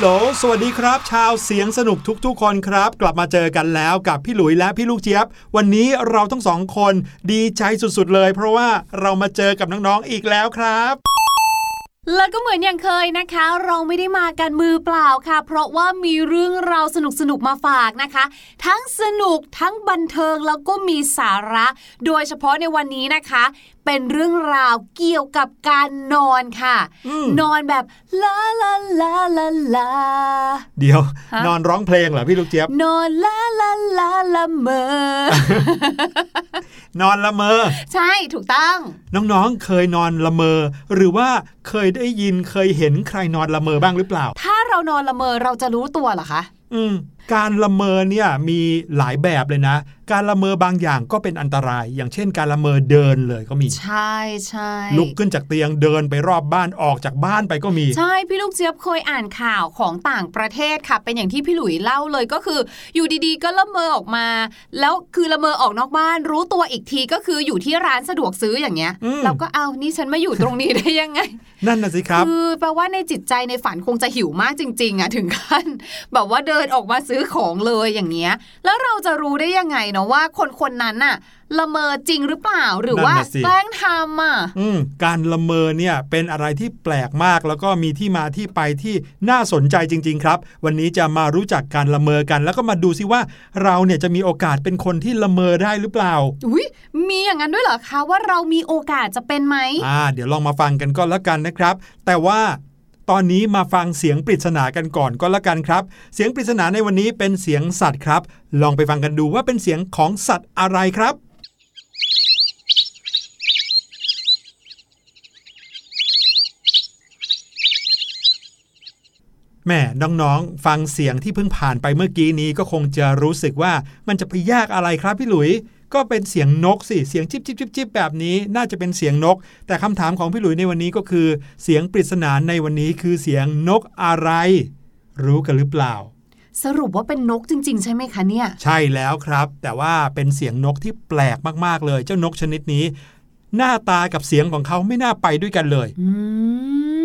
ฮัลโหลสวัสดีครับ ชาวเสียงสนุกทุกๆคนครับ กลับมาเจอกันแล้วกับพี่หลุยและพี่ลูกเจี๊ยบ วันนี้เราทั้งสองคนดีใจสุดๆเลย เพราะว่าเรามาเจอกับน้องๆอีกแล้วครับแล้วก็เหมือนอย่างเคยนะคะ เราไม่ได้มากันมือเปล่าค่ะ เพราะว่ามีเรื่องราวสนุกสนุกมาฝากนะคะ ทั้งสนุกทั้งบันเทิงแล้วก็มีสาระ โดยเฉพาะในวันนี้นะคะเป็นเรื่องราวเกี่ยวกับการนอนค่ะอืมนอนแบบลาลาลาลาลาเดี๋ยวฮะนอนร้องเพลงเหรอพี่ลูกเจี๊ยบ นอนลาลาลาละเมอนอนละเมอ ใช่ถูกต้อง น้องๆเคยนอนละเมอ หรือว่าเคยได้ยินเคยเห็นใครนอนละเมอบ้างหรือเปล่า ถ้าเรานอนละเมอเราจะรู้ตัวเหรอคะอืม การละเมอเนี่ยมีหลายแบบเลยนะ การละเมอบางอย่างก็เป็นอันตราย อย่างเช่น การละเมอเดินเลยก็มี ใช่ใช่ลุกขึ้นจากเตียงเดินไปรอบบ้านออกจากบ้านไปก็มี ใช่พี่ลูกเจี๊ยบเคยอ่านข่าวของต่างประเทศค่ะ เป็นอย่างที่พี่หลุยเล่าเลยก็คือ อยู่ดีๆ ก็ละเมอออกมา แล้วคือละเมอออกนอกบ้าน รู้ตัวอีกทีก็คืออยู่ที่ร้านสะดวกซื้ออย่างเงี้ยอืมเราก็เอานี่ฉันมาอยู่ตรงนี้ได้ยังไง นั่นน่ะสิครับคือแปลว่าในจิตใจในฝันคงจะหิวมากจริงๆอะถึงขั้นแบบว่าเดินออกมาซื้อของเลยอย่างเงี้ย แล้วเราจะรู้ได้ยังไงเนาะว่าคนคนๆนั้นน่ะละเมอจริงหรือเปล่าหรือว่านั่นน่ะสิแกล้งทำอะอืมการละเมอเนี่ยเป็นอะไรที่แปลกมากแล้วก็มีที่มาที่ไปที่น่าสนใจจริง ๆ ครับ วันนี้จะมารู้จักการละเมอกัน แล้วก็มาดูซิว่าเราเนี่ยจะมีโอกาสเป็นคนที่ละเมอได้หรือเปล่าอุ้ยมีอย่างนั้นด้วยเหรอคะว่าเรามีโอกาสจะเป็นไหมอ่า เดี๋ยวลองมาฟังกันก็แล้วกันนะครับ แต่ว่า ตอนนี้มาฟังเสียงปริศนากันก่อนก็แล้วกันครับ เสียงปริศนาในวันนี้เป็นเสียงสัตว์ครับ ลองไปฟังกันดูว่าเป็นเสียงของสัตว์อะไรครับแม่น้องๆ ฟังเสียงที่เพิ่งผ่านไปเมื่อกี้นี้ก็คงจะรู้สึกว่ามันจะไปยากอะไรครับพี่หลุย ก็เป็นเสียงนกสิ เสียงจิบจิบจิบจิบแบบนี้น่าจะเป็นเสียงนก แต่คำถามของพี่หลุยในวันนี้ก็คือ เสียงปริศนาในวันนี้คือเสียงนกอะไร รู้กันหรือเปล่า สรุปว่าเป็นนกจริง ๆ ใช่ไหมคะเนี่ย ใช่แล้วครับ แต่ว่าเป็นเสียงนกที่แปลกมากๆเลย เจ้านกชนิดนี้ หน้าตากับเสียงของเขาไม่น่าไปด้วยกันเลย อืม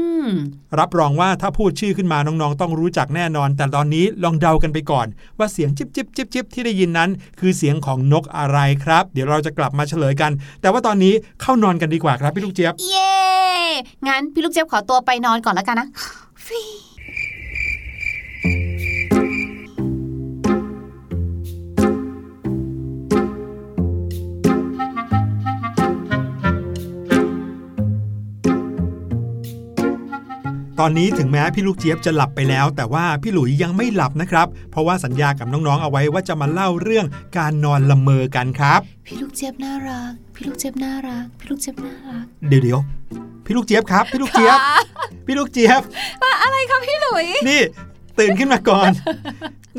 รับรองว่าถ้าพูดชื่อขึ้นมาน้องๆ ต้องรู้จักแน่นอน แต่ตอนนี้ลองเดากันไปก่อน ว่าเสียงจิบจิบจิบจิบที่ได้ยินนั้น คือเสียงของนกอะไรครับ เดี๋ยวเราจะกลับมาเฉลยกัน แต่ว่าตอนนี้เข้านอนกันดีกว่าครับพี่ลูกเจี๊ยบ เย้ งั้นพี่ลูกเจี๊ยบขอตัวไปนอนก่อนแล้วกันนะฟรี อนนี้ถึงแม้พี่ลูกเจี๊ยบจะหลับไปแล้ว แต่ว่าพี่หลุยยังไม่หลับนะครับ เพราะว่าสัญญากับน้องๆเอาไว้ว่าจะมาเล่าเรื่องการนอนละเมอกันครับ พี่ลูกเจี๊ยบน่ารัก พี่ลูกเจี๊ยบน่ารัก พี่ลูกเจี๊ยบน่ารัก เดี๋ยวเดี๋ยวพี่ลูกเจี๊ยบครับ พี่ลูกเจี๊ยบ พี่ลูกเจี๊ยบ อะไรคะพี่หลุย นี่ ตื่นขึ้นมาก่อน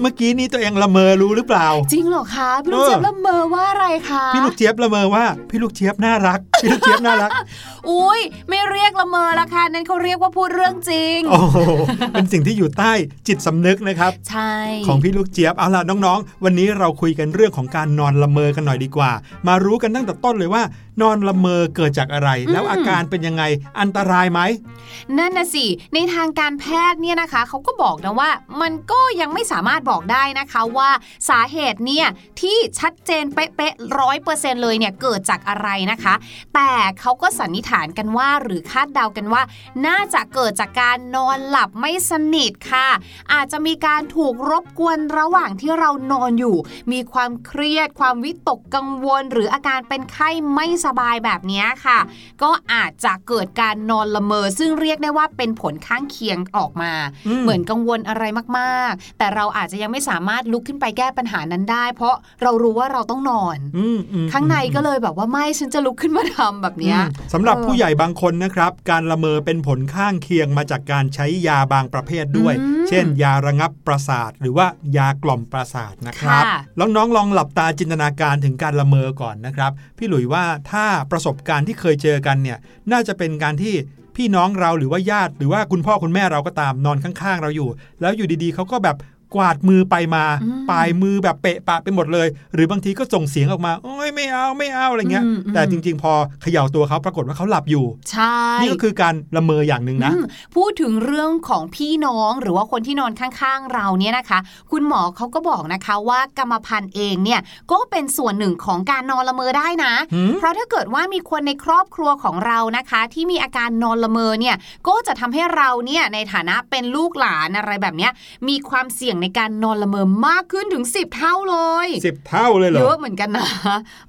เมื่อกี้นี้ตัวเองละเมอรู้หรือเปล่า จริงเหรอคะพี่ลูกเจี๊ยบเออละเมอว่าอะไรคะพี่ลูกเจี๊ยบละเมอว่าพี่ลูกเจี๊ยบน่ารักพี่ลูกเจี๊ยบน่ารัก อุ้ยไม่เรียกละเมอละค่ะนั่นเขาเรียกว่าพูดเรื่องจริงโอ้โหเป็นสิ่งที่อยู่ใต้จิตสำนึกนะครับใช่ของพี่ลูกเจี๊ยบเอาล่ะน้องๆ วันนี้เราคุยกันเรื่องของการนอนละเมอกันหน่อยดีกว่า มารู้กันตั้งแต่ต้นเลยว่า นอนละเมอเกิดจากอะไร แล้วอาการเป็นยังไงอันตรายไหมนั่นน่ะสิในทางการแพทย์เนี่ยนะคะเขาก็บอกนะว่า มันก็ยังไม่สามารถบอกได้นะคะว่าสาเหตุเนี่ยที่ชัดเจนเป๊ะๆร้อยเปอร์เซ็นเลยเนี่ยเกิดจากอะไรนะคะ แต่เขาก็สันนิษฐานกันว่าหรือคาดเดากันว่า น่าจะเกิดจากการนอนหลับไม่สนิทค่ะ อาจจะมีการถูกรบกวนระหว่างที่เรานอนอยู่ มีความเครียดความวิตกกังวล หรืออาการเป็นไข้ไม่สบายแบบนี้ค่ะ ก็อาจจะเกิดการนอนละเมอ ซึ่งเรียกได้ว่าเป็นผลข้างเคียงออกมาอืมเหมือนกังวลอะไรมากๆ แต่เราอาจจะยังไม่สามารถลุกขึ้นไปแก้ปัญหานั้นได้ เพราะเรารู้ว่าเราต้องนอนอืมอืมข้างในก็เลยแบบว่าไม่ฉันจะลุกขึ้นมาทำแบบเนี้ยอืมสำหรับเออผู้ใหญ่บางคนนะครับ การละเมอเป็นผลข้างเคียงมาจากการใช้ยาบางประเภทด้วยอืมเช่น ยาระงับประสาท หรือว่ายากล่อมประสาทนะครับค่ะลองน้องลองหลับตาจินตนาการถึงการละเมอก่อนนะครับ พี่หลุยว่าถ้าประสบการณ์ที่เคยเจอกันเนี่ยน่าจะเป็นการที่พี่น้องเราหรือว่าญาติ หรือว่าคุณพ่อคุณแม่เราก็ตามนอนข้างๆ เราอยู่ แล้วอยู่ดีๆเขาก็แบบ กวาดมือไปมาอืมปลายมือแบบเปะปะไปหมดเลย หรือบางทีก็ส่งเสียงออกมา โอ้ยไม่เอาไม่เอาอะไรเงี้ยอืมอืมแต่จริง ๆ พอเขย่าตัวเขาปรากฏว่าเขาหลับอยู่ ใช่ นี่ก็คือการละเมออย่างหนึ่งนะอืมพูดถึงเรื่องของพี่น้องหรือว่าคนที่นอนข้างๆ เราเนี่ยนะคะ คุณหมอเขาก็บอกนะคะว่ากรรมพันธุ์เองเนี่ยก็เป็นส่วนหนึ่งของการนอนละเมอได้นะหืมเพราะถ้าเกิดว่ามีคนในครอบครัวของเรานะคะ ที่มีอาการนอนละเมอเนี่ยก็จะทำให้เราเนี่ยในฐานะเป็นลูกหลานอะไรแบบเนี้ยมีความเสี่ยงในการนอนละเมอมากขึ้นถึง 10 เท่าเลยสิบเท่าเลยเหรเยออะเหมือนกันนะ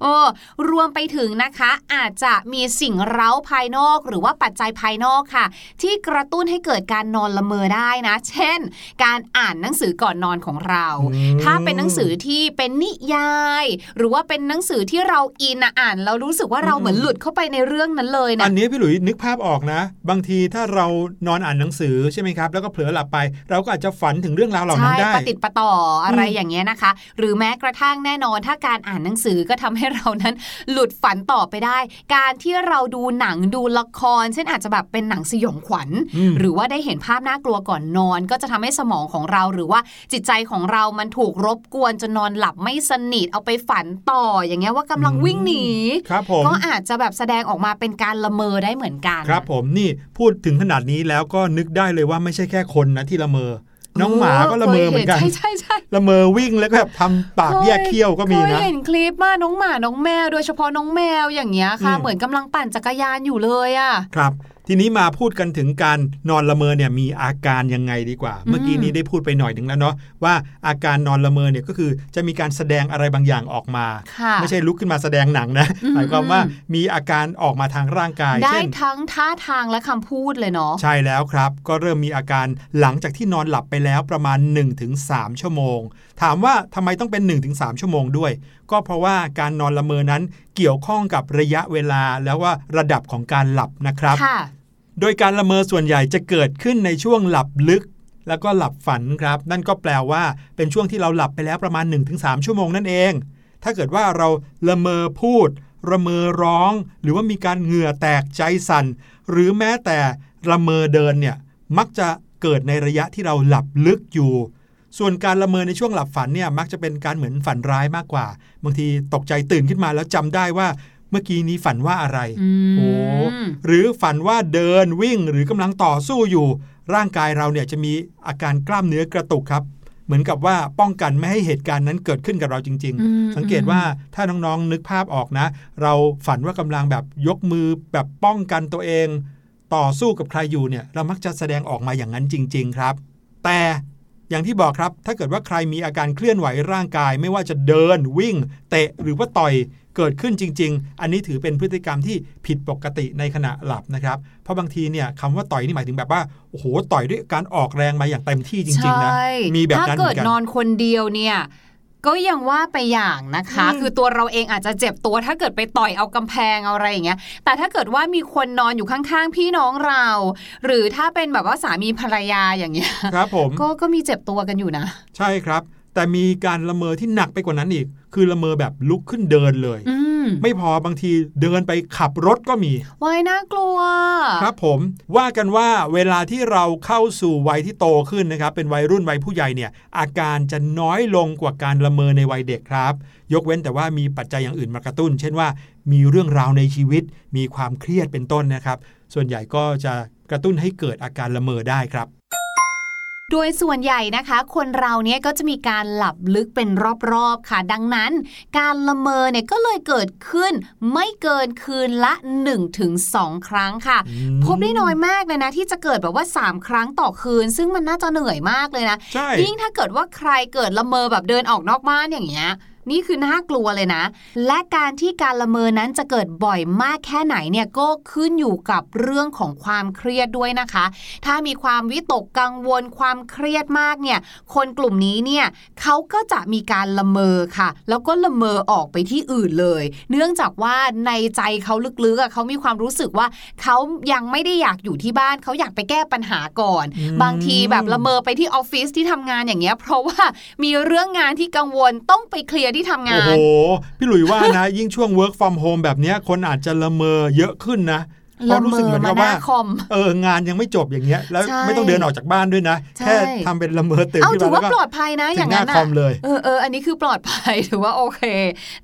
เออรวมไปถึงนะคะ อาจจะมีสิ่งเร้าภายนอก หรือว่าปัจจัยภายนอกค่ะ ที่กระตุ้นให้เกิดการนอนละเมอได้นะ เช่น การอ่านหนังสือก่อนนอนของเราอืมถ้าเป็นหนังสือที่เป็นนิยาย หรือว่าเป็นหนังสือที่เราอินอะอ่านแล้วรู้สึกว่าเราเหมือนหลุดเข้าไปในเรื่องนั้นเลยนะอันนี้พี่หลุยนึกภาพออกนะ บางทีถ้าเรานอนอ่านหนังสือใช่ไหมครับ แล้วก็เผลอหลับไป เราก็อาจจะฝันถึงเรื่องราวเหล่านั้นใช่ได้ปฏิดประต่ออะไรอืมอย่างเงี้ยนะคะ หรือแม้กระทั่งแน่นอนถ้าการอ่านหนังสือก็ทำให้เรานั้นหลุดฝันต่อไปได้ การที่เราดูหนังดูละคร เช่นอาจจะแบบเป็นหนังสยองขวัญอืมหรือว่าได้เห็นภาพน่ากลัวก่อนนอน ก็จะทำให้สมองของเราหรือว่าจิตใจของเรามันถูกรบกวนจนนอนหลับไม่สนิทเอาไปฝันต่ออย่างเงี้ยว่ากำลังวิ่งหนีครับผมก็อาจจะแบบแสดงออกมาเป็นการละเมอได้เหมือนกัน ครับผมนี่พูดถึงขนาดนี้แล้วก็นึกได้เลยว่าไม่ใช่แค่คนนะที่ละเมอ น้องหมาก็ละเมอเหมือนกัน ใช่ใช่ใช่ละเมอวิ่งแล้วก็แบบทำปากแยกเขี้ยวก็มีเคยนะเห็นคลิปมาน้องหมาน้องแมว โดยเฉพาะน้องแมวอย่างเงี้ยค่ะอืมเหมือนกำลังปั่นจักรยานอยู่เลยอะครับ ทีนี้มาพูดกันถึงการนอนละเมอเนี่ยมีอาการยังไงดีกว่า เมื่อกี้นี้ได้พูดไปหน่อยหนึ่งแล้วเนาะว่าอาการนอนละเมอเนี่ยก็คือจะมีการแสดงอะไรบางอย่างออกมาค่ะไม่ใช่ลุกขึ้นมาแสดงหนังนะอืมหมายความว่ามีอาการออกมาทางร่างกายได้เช่นทั้งท่าทางและคำพูดเลยเนาะใช่แล้วครับ ก็เริ่มมีอาการหลังจากที่นอนหลับไปแล้วประมาณ 1-3 ชั่วโมง ถามว่าทำไมต้องเป็น 1-3 ชั่วโมงด้วย ก็เพราะว่าการนอนละเมอนั้นเกี่ยวข้องกับระยะเวลาแล้วว่าระดับของการหลับนะครับค่ะ โดยการละเมอส่วนใหญ่จะเกิดขึ้นในช่วงหลับลึก แล้วก็หลับฝันครับ นั่นก็แปลว่าเป็นช่วงที่เราหลับไปแล้วประมาณ 1-3 ชั่วโมงนั่นเอง ถ้าเกิดว่าเราละเมอพูดละเมอร้อง หรือว่ามีการเหงื่อแตกใจสั่น หรือแม้แต่ละเมอเดินเนี่ยมักจะเกิดในระยะที่เราหลับลึกอยู่ ส่วนการละเมอในช่วงหลับฝันเนี่ยมักจะเป็นการเหมือนฝันร้ายมากกว่า บางทีตกใจตื่นขึ้นมาแล้วจำได้ว่า เมื่อกี้นี้ฝันว่าอะไรอืมโอ้หรือฝันว่าเดินวิ่งหรือกำลังต่อสู้อยู่ ร่างกายเราเนี่ยจะมีอาการกล้ามเนื้อกระตุกครับ เหมือนกับว่าป้องกันไม่ให้เหตุการณ์นั้นเกิดขึ้นกับเราจริงอืมๆสังเกตว่าถ้าน้องๆนึกภาพออกนะ เราฝันว่ากำลังแบบยกมือแบบป้องกันตัวเอง ต่อสู้กับใครอยู่เนี่ย เรามักจะแสดงออกมาอย่างนั้นจริง ๆ ครับ แต่ อย่างที่บอกครับ ถ้าเกิดว่าใครมีอาการเคลื่อนไหวร่างกาย ไม่ว่าจะเดินวิ่ง เตะหรือว่าต่อยเกิดขึ้นจริง ๆ อันนี้ถือเป็นพฤติกรรมที่ผิดปกติในขณะหลับนะครับ เพราะบางทีเนี่ยคำว่าต่อยนี่หมายถึงแบบว่าโอ้โหต่อยด้วยการออกแรงมาอย่างเต็มที่จริงๆนะใช่มีแบบนั้นเหถ้ามืเกิอดนกันนอนคนเดียวเนี่ย ก็ยังว่าไปอย่างนะคะอืมคือตัวเราเองอาจจะเจ็บตัวถ้าเกิดไปต่อยเอากำแพงเอาอะไรอย่างเงี้ย แต่ถ้าเกิดว่ามีคนนอนอยู่ข้างๆ พี่น้องเรา หรือถ้าเป็นแบบว่าสามีภรรยาอย่างเงี้ยครับผมก็ก็มีเจ็บตัวกันอยู่นะ ใช่ครับ แต่มีการละเมอที่หนักไปกว่านั้นอีก คือละเมอแบบลุกขึ้นเดินเลย อืม ไม่พอบางทีเดินไปขับรถก็มีวายน่ากลัว ครับผมว่ากันว่าเวลาที่เราเข้าสู่วัยที่โตขึ้นนะครับ เป็นวัยรุ่นวัยผู้ใหญ่เนี่ย อาการจะน้อยลงกว่าการละเมอในวัยเด็กครับ ยกเว้นแต่ว่ามีปัจจัยอย่างอื่นมากระตุ้น เช่นว่า มีเรื่องราวในชีวิต มีความเครียดเป็นต้นนะครับ ส่วนใหญ่ก็จะกระตุ้นให้เกิดอาการละเมอได้ครับ โดยส่วนใหญ่นะคะ คนเราเนี่ยก็จะมีการหลับลึกเป็นรอบๆค่ะ ดังนั้น การละเมอเนี่ยก็เลยเกิดขึ้นไม่เกินคืนละ 1-2 ครั้งค่ะอืมพบได้น้อยมากเลยนะที่จะเกิดแบบว่า 3 ครั้งต่อคืน ซึ่งมันน่าจะเหนื่อยมากเลยนะใช่ยิ่งถ้าเกิดว่าใครเกิดละเมอแบบเดินออกนอกบ้านอย่างเงี้ย นี่คือน่ากลัวเลยนะ และการที่การละเมอนั้นจะเกิดบ่อยมากแค่ไหนเนี่ยก็ขึ้นอยู่กับเรื่องของความเครียดด้วยนะคะ ถ้ามีความวิตกกังวลความเครียดมากเนี่ย คนกลุ่มนี้เนี่ยเขาก็จะมีการละเมอค่ะ แล้วก็ละเมอออกไปที่อื่นเลย เนื่องจากว่าในใจเขาลึกๆอะเขามีความรู้สึกว่าเขายังไม่ได้อยากอยู่ที่บ้านเขาอยากไปแก้ปัญหาก่อนอืมบางทีแบบละเมอไปที่ออฟฟิศที่ทำงานอย่างเงี้ยเพราะว่ามีเรื่องงานที่กังวลต้องไปเคลียร์ที่ทำงาโอ้โห พี่หลุยว่านะ ยิ่งช่วง work from home แบบนี้คนอาจจะละเมอเยอะขึ้นนะ เพราะรู้สึกเหมือนกับว่าละเมอมาหน้าคอมเอองานยังไม่จบอย่างเงี้ย แล้วใช่ไม่ต้องเดินออกจากบ้านด้วยนะใช่แค่ทำเป็นละเมอตื่นเอาขึ้นถืมาอแล้วว่าก็ปลอดภัยนะถึอย่างงหน้านั้นคออะมเลยเออเอออันนี้คือปลอดภัยถือว่าโอเค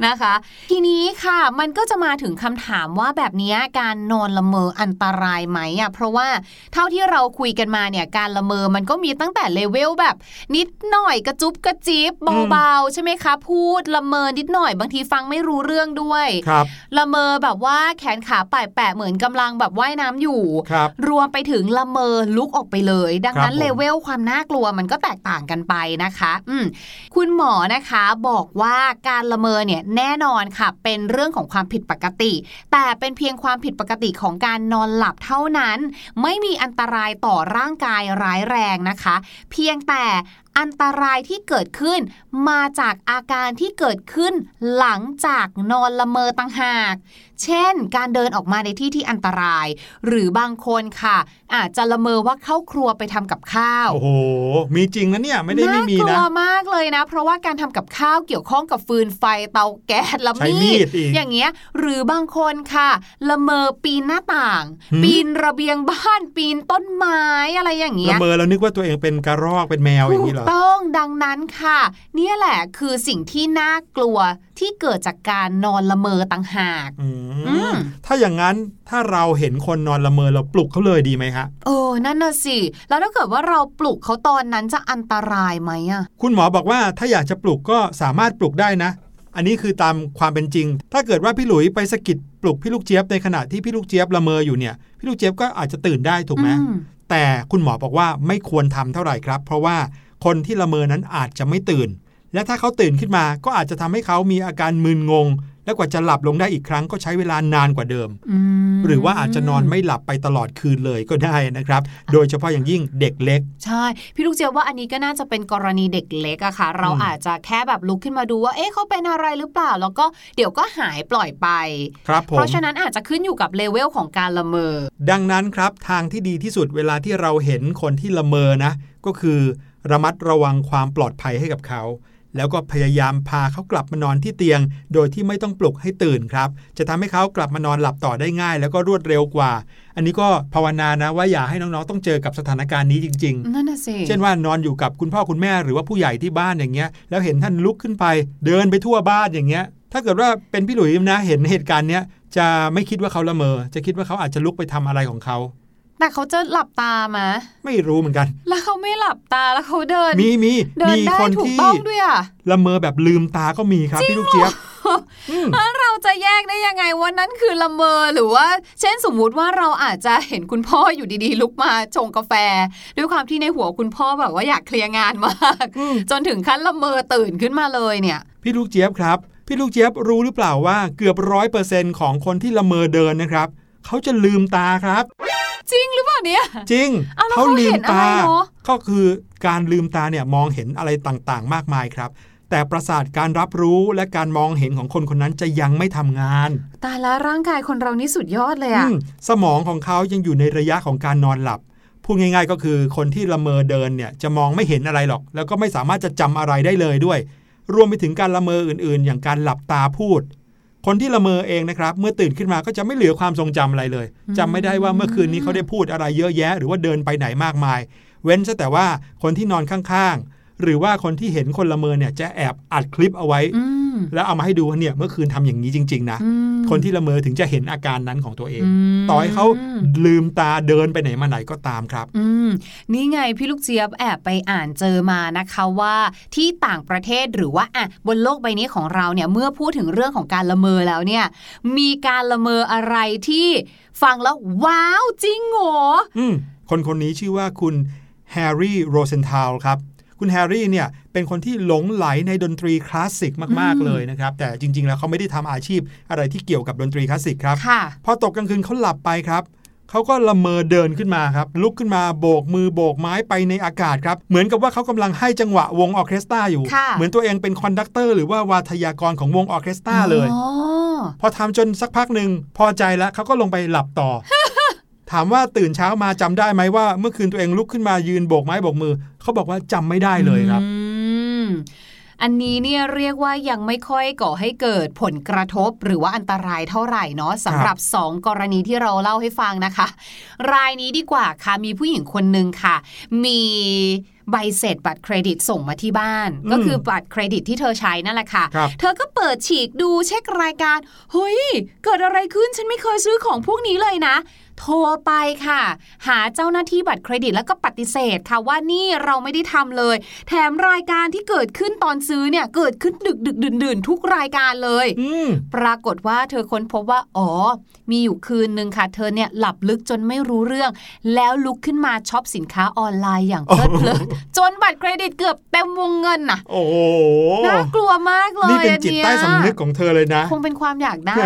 นะคะ ทีนี้ค่ะมันก็จะมาถึงคำถามว่าแบบเนี้ยการนอนละเมออันตรายไหมอะเพราะว่าเท่าที่เราคุยกันมาเนี่ยการละเมอมันก็มีตั้งแต่เลเวลแบบ นิดหน่อยกระจุบกระจิบเบาๆใช่ไหมคะ พูดละเมอนิดหน่อยบางทีฟังไม่รู้เรื่องด้วยครับละเมอแบบว่าแขนขาป่ายแปะเหมือนกำลังแบบว่ายน้ำอยู่ครับรวมไปถึงละเมอลุกออกไปเลย ดังนั้นครับผมเลเวลความน่ากลัวมันก็แตกต่างกันไปนะคะ อืมคุณหมอนะคะบอกว่าการละเมอเนี่ยแน่นอนค่ะ เป็นเรื่องของความผิดปกติ แต่เป็นเพียงความผิดปกติของการนอนหลับเท่านั้น ไม่มีอันตรายต่อร่างกายร้ายแรงนะคะ เพียงแต่อันตรายที่เกิดขึ้นมาจากอาการที่เกิดขึ้นหลังจากนอนละเมอต่างหาก เช่น การเดินออกมาในที่ที่อันตราย หรือบางคนค่ะ อาจจะละเมอว่าเข้าครัวไปทำกับข้าว โอ้โห มีจริงนะเนี่ย ไม่ได้ไม่มีน่ากลันะวมากเลยนะ เพราะว่าการทำกับข้าวเกี่ยวข้องกับฟืนไฟเตาแก๊สและใช้มีมีดดอีกอย่างเงี้ย หรือบางคนค่ะ ละเมอปีนหน้าต่างหืมปีนระเบียงบ้านปีนต้นไม้อะไรอย่างเงี้ละยเมอแล้วนึกว่าตัวเองเป็นกระรอกเป็นแมวอย่างนี้เหรถูอกต้องดังนั้นค่ะ เนี่ยแหละคือสิ่งที่น่ากลัวที่เกิดจากการนอนละเมอต่างหากอืมอืมถ้าอย่างนั้นถ้าเราเห็นคนนอนละเมอเราปลุกเขาเลยดีไหมฮะเออนั่นน่ะสิ แล้วถ้าเกิดว่าเราปลุกเขาตอนนั้นจะอันตรายไหมอะคุณหมอบอกว่าถ้าอยากจะปลุกก็สามารถปลุกได้นะ อันนี้คือตามความเป็นจริง ถ้าเกิดว่าพี่หลุยไปสะกิดปลุกพี่ลูกเจี๊ยบในขณะที่พี่ลูกเจี๊ยบละเมออยู่เนี่ย พี่ลูกเจี๊ยบก็อาจจะตื่นได้ถูกไหมอืมแต่คุณหมอบอกว่าไม่ควรทำเท่าไหร่ครับ เพราะว่าคนที่ละเมอนั้นอาจจะไม่ตื่น และถ้าเขาตื่นขึ้นมาก็อาจจะทำให้เขามีอาการมึนงง และกว่าจะหลับลงได้อีกครั้งก็ใช้เวลานานกว่าเดิมอืมหรือว่าอาจจะนอนไม่หลับไปตลอดคืนเลยก็ได้นะครับ โดยเฉพาะอย่างยิ่งเด็กเล็ก ใช่ พี่ลูกเจี๊ยบว่าอันนี้ก็น่าจะเป็นกรณีเด็กเล็กอะค่ะ เราอืมอาจจะแค่แบบลุกขึ้นมาดูว่า เอ๊ะเขาเป็นอะไรหรือเปล่า แล้วก็เดี๋ยวก็หายปล่อยไป ครับผเพมราะฉะนั้นอาจจะขึ้นอยู่กับเลเวลของการละเมอ ดังนั้นครับทางที่ดีที่สุดเวลาที่เราเห็นคนที่ละเมอนะ ก็คือระมัดระวังความปลอดภัยให้กับเขา แล้วก็พยายามพาเขากลับมานอนที่เตียง โดยที่ไม่ต้องปลุกให้ตื่นครับ จะทำให้เขากลับมานอนหลับต่อได้ง่าย แล้วก็รวดเร็วกว่า อันนี้ก็ภาวนานะว่าอย่าให้น้องๆต้องเจอกับสถานการณ์นี้จริงๆนั่นน่ะสิเช่นว่านอนอยู่กับคุณพ่อคุณแม่หรือว่าผู้ใหญ่ที่บ้านอย่างเงี้ย แล้วเห็นท่านลุกขึ้นไปเดินไปทั่วบ้านอย่างเงี้ย ถ้าเกิดว่าเป็นพี่หลุยส์นะเห็นเหตุการณ์เนี้ยจะไม่คิดว่าเขาละเมอ จะคิดว่าเขาอาจจะลุกไปทำอะไรของเขา แต่เขาจะหลับตามาไม่รู้เหมือนกัน แล้วเขาไม่หลับตาแล้วเขาเดิน มีมีเดินมีได้คนถูกที่ต้องด้วยอะละเมอแบบลืมตาก็มีครับพี่ลูกเจี๊ยบอืมแล้วเราจะแยกได้ยังไงว่านั่นคือละเมอหรือว่า เช่นสมมุติว่าเราอาจจะเห็นคุณพ่ออยู่ดีๆ ลุกมาชงกาแฟ ด้วยความที่ในหัวคุณพ่อแบบว่าอยากเคลียร์งานมากอืมจนถึงขั้นละเมอตื่นขึ้นมาเลยเนี่ย พี่ลูกเจี๊ยบครับ พี่ลูกเจี๊ยบรู้หรือเปล่าว่าเกือบร้อยเปอร์เซ็นของคนที่ละเมอเดินนะครับเขาจะลืมตาครับ จริงหรือเปล่าเนี่ย จริงอ้าวแล้วเขาเห็นอะไรเนอะก็คือการลืมตาเนี่ยมองเห็นอะไรต่างๆ มากมายครับ แต่ประสาทการรับรู้และการมองเห็นของคนคนนั้นจะยังไม่ทำงาน ตายแล้วร่างกายคนเรานี่สุดยอดเลยอะอืมสมองของเขายังอยู่ในระยะของการนอนหลับพูดง่ายๆก็คือคนที่ละเมอเดินเนี่ยจะมองไม่เห็นอะไรหรอก แล้วก็ไม่สามารถจะจำอะไรได้เลยด้วย รวมไปถึงการละเมออื่นๆ อย่างการหลับตาพูด คนที่ละเมอเองนะครับ เมื่อตื่นขึ้นมาก็จะไม่เหลือความทรงจำอะไรเลยจำไม่ได้ว่าเมื่อคืนนี้เขาได้พูดอะไรเยอะแยะ หรือว่าเดินไปไหนมากมาย เว้นซะแต่ว่าคนที่นอนข้างๆ หรือว่าคนที่เห็นคนละเมอเนี่ยจะแอบอัดคลิปเอาไว้อืม แล้วเอามาให้ดูว่าเนี่ยเมื่อคืนทำอย่างนี้จริง ๆ นะอืมคนที่ละเมอถึงจะเห็นอาการนั้นของตัวเองมต่อให้เขาลืมตาเดินไปไหนมาไหนก็ตามครับ อืมนี่ไงพี่ลูกเจี๊ยบแอบไปอ่านเจอมานะคะว่าที่ต่างประเทศหรือว่าอะบนโลกใบนี้ของเราเนี่ยเมื่อพูดถึงเรื่องของการละเมอแล้วเนี่ยมีการละเมออะไรที่ฟังแล้วว้าวจริงเหรออืมคนคนนี้ชื่อว่าคุณแฮร์รี่โรเซนทาวครับ คุณแฮร์รี่เนี่ยเป็นคนที่หลงใหลในดนตรีคลาสสิกมากอืมๆเลยนะครับ แต่จริง ๆ แล้วเขาไม่ได้ทำอาชีพอะไรที่เกี่ยวกับดนตรีคลาสสิกครับค่ะพอตกกลางคืนเขาหลับไปครับเขาก็ละเมอเดินขึ้นมาครับ ลุกขึ้นมาโบกมือโบกไม้ไปในอากาศครับ เหมือนกับว่าเขากำลังให้จังหวะวงออร์เคสตราอยู่ค่ะเหมือนตัวเองเป็น conductor หรือว่าวาทยากรของวงออร์เคสตราเลยอ๋อพอทำจนสักพักหนึ่งพอใจแล้วเขาก็ลงไปหลับต่อ ถามว่าตื่นเช้ามาจำได้ไหมว่า เมื่อคืนตัวเองลุกขึ้นมายืนโบกไม้โบกมือ เขาบอกว่าจำไม่ได้เลยครับอืมอันนี้เนี่ยเรียกว่ายังไม่ค่อยก่อให้เกิดผลกระทบหรือว่าอันตรายเท่าไหร่เนาะสำหรับ 2 กรณีที่เราเล่าให้ฟังนะคะ รายนี้ดีกว่าค่ะมีผู้หญิงคนหนึ่งค่ะ มีใบเสร็จบัตรเครดิตส่งมาที่บ้าน ก็คือบัตรเครดิตที่เธอใช้นั่นแหละค่ะครับเธอก็เปิดฉีกดูเช็ครายการเฮ้ยเกิดอะไรขึ้นฉันไม่เคยซื้อของพวกนี้เลยนะ โทรไปค่ะ หาเจ้าหน้าที่บัตรเครดิตแล้วก็ปฏิเสธค่ะว่านี่เราไม่ได้ทำเลย แถมรายการที่เกิดขึ้นตอนซื้อเนี่ยเกิดขึ้นดึกดึกดื่นดื่นๆทุกรายการเลยอืมปรากฏว่าเธอค้นพบว่าอ๋อ มีอยู่คืนหนึ่งค่ะ เธอเนี่ยหลับลึกจนไม่รู้เรื่อง แล้วลุกขึ้นมาช็อปสินค้าออนไลน์อย่างเพลิดเพลินจนบัตรเครดิตเกือบเต็มวงเงินน่ะ โอ้โหน่ากลัวมากเลยนี่เป็นอัจิตใต้สำนึกของเธอเลยนะ คงเป็นความอยากได้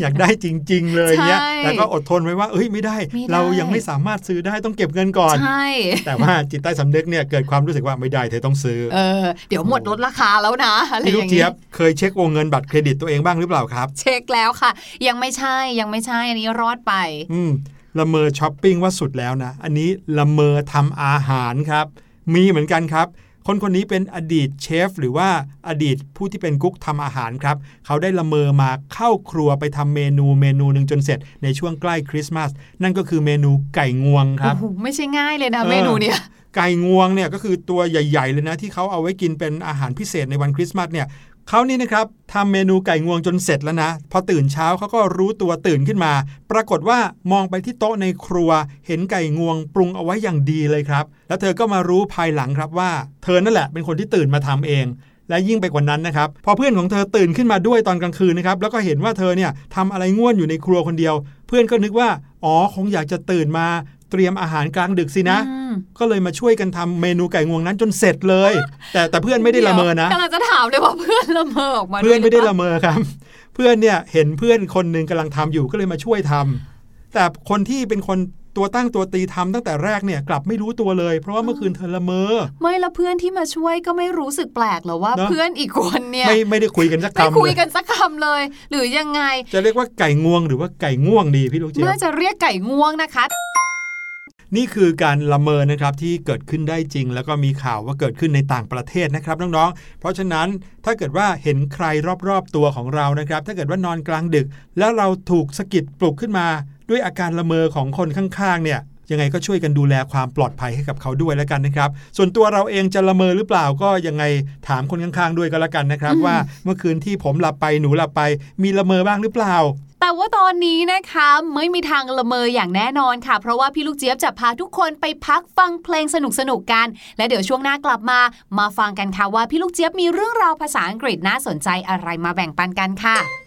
อยากได้จริง ๆ เลยเนี่ยใช่แต่ก็อดทนไว้ว่าเอ้ยไม่ได้ไม่ได้ เรายังไม่สามารถซื้อได้ต้องเก็บเงินก่อนใช่แต่ว่าจิตใต้สำนึกเนี่ยเกิดความรู้สึกว่าไม่ได้เธอต้องซื้อเออเดี๋ยวหมดลดราคาแล้วนะอะไรอย่างนี้พี่ลูกเจี๊ยบเคยเช็ควงเงินบัตรเครดิตตัวเองบ้างหรือเปล่าครับ เช็คแล้วค่ะ ยังไม่ใช่ยังไม่ใช่อันนี้รอดไปอืมละเมอช้อปปิ้งว่าสุดแล้วนะ อันนี้ละเมอทำอาหารครับ มีเหมือนกันครับ คนคนนี้เป็นอดีตเชฟหรือว่าอดีตผู้ที่เป็นกุ๊กทำอาหารครับ เขาได้ละเมอมาเข้าครัวไปทำเมนูเมนูหนึ่งจนเสร็จในช่วงใกล้คริสต์มาสนั่นก็คือเมนูไก่งวงครับโอ้โหไม่ใช่ง่ายเลยนะเออเมนูเนี่ยไก่งวงเนี่ยก็คือตัวใหญ่ ๆ เลยนะที่เขาเอาไว้กินเป็นอาหารพิเศษในวันคริสต์มาสเนี่ย เขานี่นะครับทำเมนูไก่งวงจนเสร็จแล้วนะ พอตื่นเช้าเขาก็รู้ตัวตื่นขึ้นมา ปรากฏว่ามองไปที่โต๊ะในครัว เห็นไก่งวงปรุงเอาไว้อย่างดีเลยครับ แล้วเธอก็มารู้ภายหลังครับว่า เธอนั่นแหละเป็นคนที่ตื่นมาทำเอง และยิ่งไปกว่านั้นนะครับ พอเพื่อนของเธอตื่นขึ้นมาด้วยตอนกลางคืนนะครับ แล้วก็เห็นว่าเธอเนี่ยทำอะไรง่วนอยู่ในครัวคนเดียว เพื่อนก็นึกว่า อ๋อ คงอยากจะตื่นมา เตรียมอาหารกลางดึกสินะอืมก็เลยมาช่วยกันทำเมนูไก่งวงนั้นจนเสร็จเลย แต่แต่เพื่อนไม่ได้ละเมอนะกำลังจะถามเลยว่าเพื่อนละเมอออกมาเพื่อนไม่ได้วยหรืละเมอครับ เพื่อนเนี่ยเห็นเพื่อนคนหนึ่งกำลังทำอยู่ก็เลยมาช่วยทำแต่คนที่เป็นคนตัวตั้งตัวตีทำตั้งแต่แรกเนี่ยกลับไม่รู้ตัวเลย เพราะว่าเมื่อคืนเธอละเมอ ไม่ละเพื่อนที่มาช่วยก็ไม่รู้สึกแปลกเหรอว่าเนอะเพื่อนอีกคนเนี่ยไม่ไม่ได้คุยกันสักไม่คำคุยเลยกันสักคำเลย หรือยังไง จะเรียกว่าไก่งวงหรือว่าไก่ง่วงดีพี่ลูกเจี๊ยน่าบจะเรียกไก่ง่วงนะคะ นี่คือการละเมอนะครับที่เกิดขึ้นได้จริง แล้วก็มีข่าวว่าเกิดขึ้นในต่างประเทศนะครับน้องๆ เพราะฉะนั้นถ้าเกิดว่าเห็นใครรอบๆตัวของเรานะครับ ถ้าเกิดว่านอนกลางดึก แล้วเราถูกสะกิดปลุกขึ้นมา ด้วยอาการละเมอของคนข้างๆ เนี่ยยังไงก็ช่วยกันดูแลความปลอดภัยให้กับเขาด้วยแล้วกันนะครับ ส่วนตัวเราเองจะละเมอหรือเปล่าก็ยังไงถามคนข้างๆ ด้วยก็แล้วกันนะครับ ว่าเมื่อคืนที่ผมหลับไปหนูหลับไป มีละเมอบ้างหรือเปล่า แต่ว่าตอนนี้นะคะไม่มีทางละเมออย่างแน่นอนค่ะ เพราะว่าพี่ลูกเจี๊ยบจะพาทุกคนไปพักฟังเพลงสนุกๆกัน และเดี๋ยวช่วงหน้ากลับมา มาฟังกันค่ะว่าพี่ลูกเจี๊ยบมีเรื่องราวภาษาอังกฤษน่าสนใจอะไรมาแบ่งปันกันค่ะประ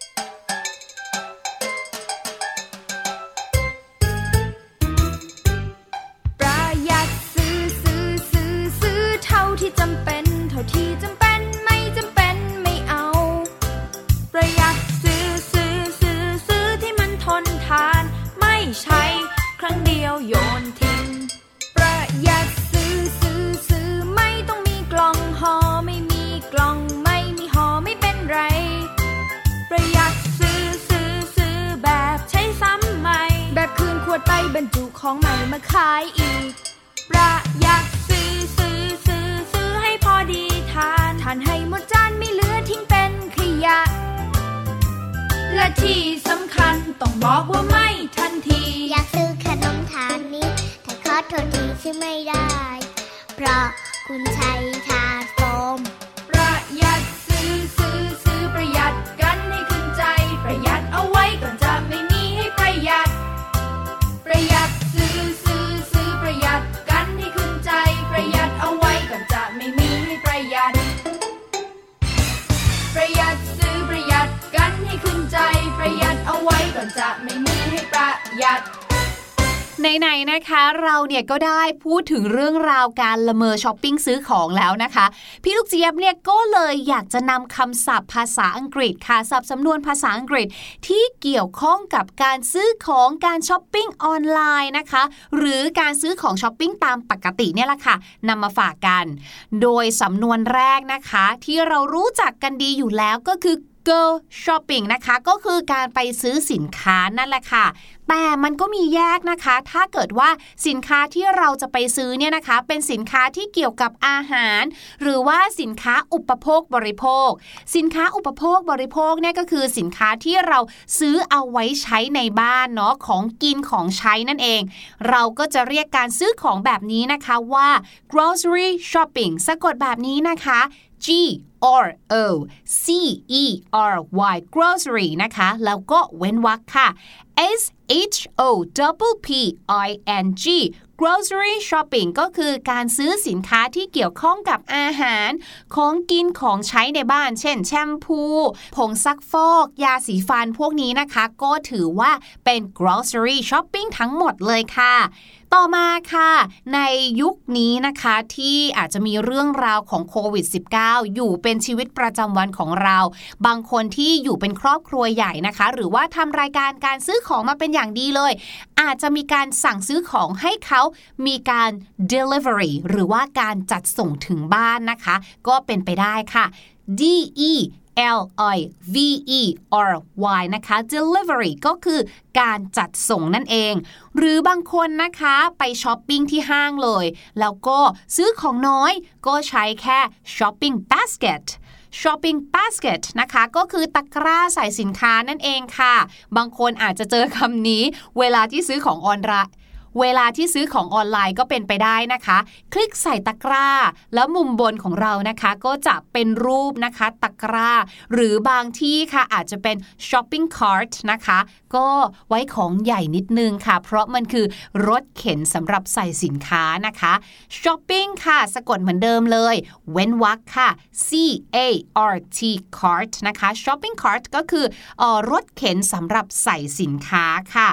ไหนๆนะคะเราเนี่ยก็ได้พูดถึงเรื่องราวการละเมอช้อปปิ้งซื้อของแล้วนะคะ พี่ลูกเจี๊ยบเนี่ยก็เลยอยากจะนำคำศัพท์ภาษาอังกฤษค่ะศัพท์สำนวนภาษาอังกฤษที่เกี่ยวข้องกับการซื้อของการช้อปปิ้งออนไลน์นะคะ หรือการซื้อของช้อปปิ้งตามปกติเนี่ยแหละค่ะนำมาฝากกัน โดยสำนวนแรกนะคะ ที่เรารู้จักกันดีอยู่แล้วก็คือ go shopping นะคะ ก็คือการไปซื้อสินค้านั่นแหละค่ะ แต่มันก็มีแยกนะคะ ถ้าเกิดว่าสินค้าที่เราจะไปซื้อเนี่ยนะคะ เป็นสินค้าที่เกี่ยวกับอาหาร หรือว่าสินค้าอุปโภคบริโภค สินค้าอุปโภคบริโภคเนี่ยก็คือสินค้าที่เราซื้อเอาไว้ใช้ในบ้านเนาะของกินของใช้นั่นเอง เราก็จะเรียกการซื้อของแบบนี้นะคะว่า grocery shopping สะกดแบบนี้นะคะ G R O C E R Y grocery นะคะ แล้วก็เว้นวรรคค่ะ S H O P P I N G grocery shopping ก็คือการซื้อสินค้าที่เกี่ยวข้องกับอาหาร ของกินของใช้ในบ้าน เช่น แชมพู ผงซักฟอก ยาสีฟันพวกนี้นะคะ ก็ถือว่าเป็น grocery shopping ทั้งหมดเลยค่ะต่อมาค่ะ ในยุคนี้นะคะที่อาจจะมีเรื่องราวของโควิด -19 อยู่เป็นชีวิตประจำวันของเรา บางคนที่อยู่เป็นครอบครัวใหญ่นะคะ หรือว่าทำรายการการซื้อของมาเป็นอย่างดีเลย อาจจะมีการสั่งซื้อของให้เขามีการ delivery หรือว่าการจัดส่งถึงบ้านนะคะ ก็เป็นไปได้ค่ะ D E L I V E R Y นะคะ delivery ก็คือการจัดส่งนั่นเอง หรือบางคนนะคะไปช้อปปิ้งที่ห้างเลย แล้วก็ซื้อของน้อยก็ใช้แค่ shopping basket shopping basket นะคะก็คือตะกร้าใส่สินค้านั่นเองค่ะ บางคนอาจจะเจอคำนี้เวลาที่ซื้อของออนไลน์ เวลาที่ซื้อของออนไลน์ก็เป็นไปได้นะคะ คลิกใส่ตะกร้า แล้วมุมบนของเรานะคะ ก็จะเป็นรูปนะคะตะกร้า หรือบางที่ค่ะอาจจะเป็น shopping cart นะคะ ก็ไว้ของใหญ่นิดนึงค่ะ เพราะมันคือรถเข็นสำหรับใส่สินค้านะคะ shopping ค่ะ สะกดเหมือนเดิมเลย เว้นวรรคค่ะ C A R T cart นะคะ shopping cart ก็คือออรถเข็นสำหรับใส่สินค้าค่ะ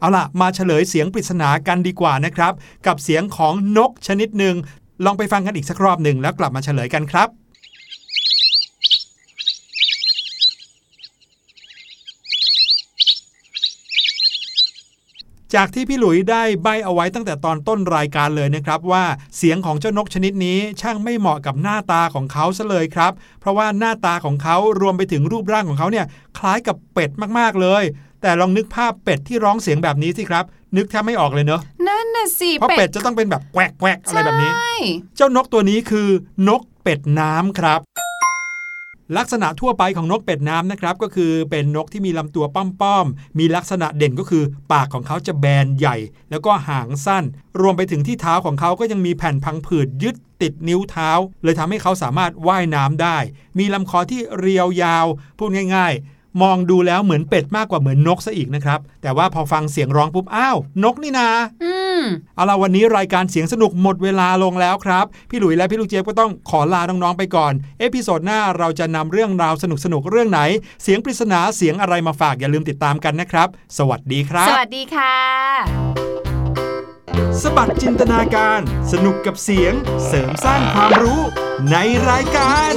เอาล่ะ มาเฉลยเสียงปริศนากันดีกว่านะครับ กับเสียงของนกชนิดหนึ่ง ลองไปฟังกันอีกสักรอบหนึ่งแล้วกลับมาเฉลยกันครับจากที่พี่หลุยได้ใบเอาไว้ตั้งแต่ตอนต้นรายการเลยนะครับว่าเสียงของเจ้านกชนิดนี้ช่างไม่เหมาะกับหน้าตาของเขาซะเลยครับ เพราะว่าหน้าตาของเขารวมไปถึงรูปร่างของเขาเนี่ยคล้ายกับเป็ดมากๆเลย แต่ลองนึกภาพเป็ดที่ร้องเสียงแบบนี้สิครับ นึกแทบไม่ออกเลยเนอะนั่นน่ะสิเพราะเป็ดจะต้องเป็นแบบแกวกแกวกอะไรแบบนี้ใช่เจ้านกตัวนี้คือนกเป็ดน้ำครับ ลักษณะทั่วไปของนกเป็ดน้ำนะครับ ก็คือเป็นนกที่มีลำตัวป้อมๆมีลักษณะเด่นก็คือปากของเขาจะแบนใหญ่ แล้วก็หางสั้น รวมไปถึงที่เท้าของเขาก็ยังมีแผ่นพังผืดยึดติดนิ้วเท้า เลยทำให้เขาสามารถว่ายน้ำได้ มีลำคอที่เรียวยาวพูดง่าย ๆ มองดูแล้วเหมือนเป็ดมากกว่าเหมือนนกซะอีกนะครับ แต่ว่าพอฟังเสียงร้องปุ๊บ อ้าว นกนี่นาอืมเอาล่ะวันนี้รายการเสียงสนุกหมดเวลาลงแล้วครับ พี่หลุยและพี่ลูกเจี๊ยบก็ต้องขอลาน้องๆไปก่อน episode หน้าเราจะนำเรื่องราวสนุกๆเรื่องไหน เสียงปริศนาเสียงอะไรมาฝากอย่าลืมติดตามกันนะครับ สวัสดีครับ สวัสดีค่ะสบัดจินตนาการ สนุกกับเสียงเสริมสร้างความรู้ในรายการ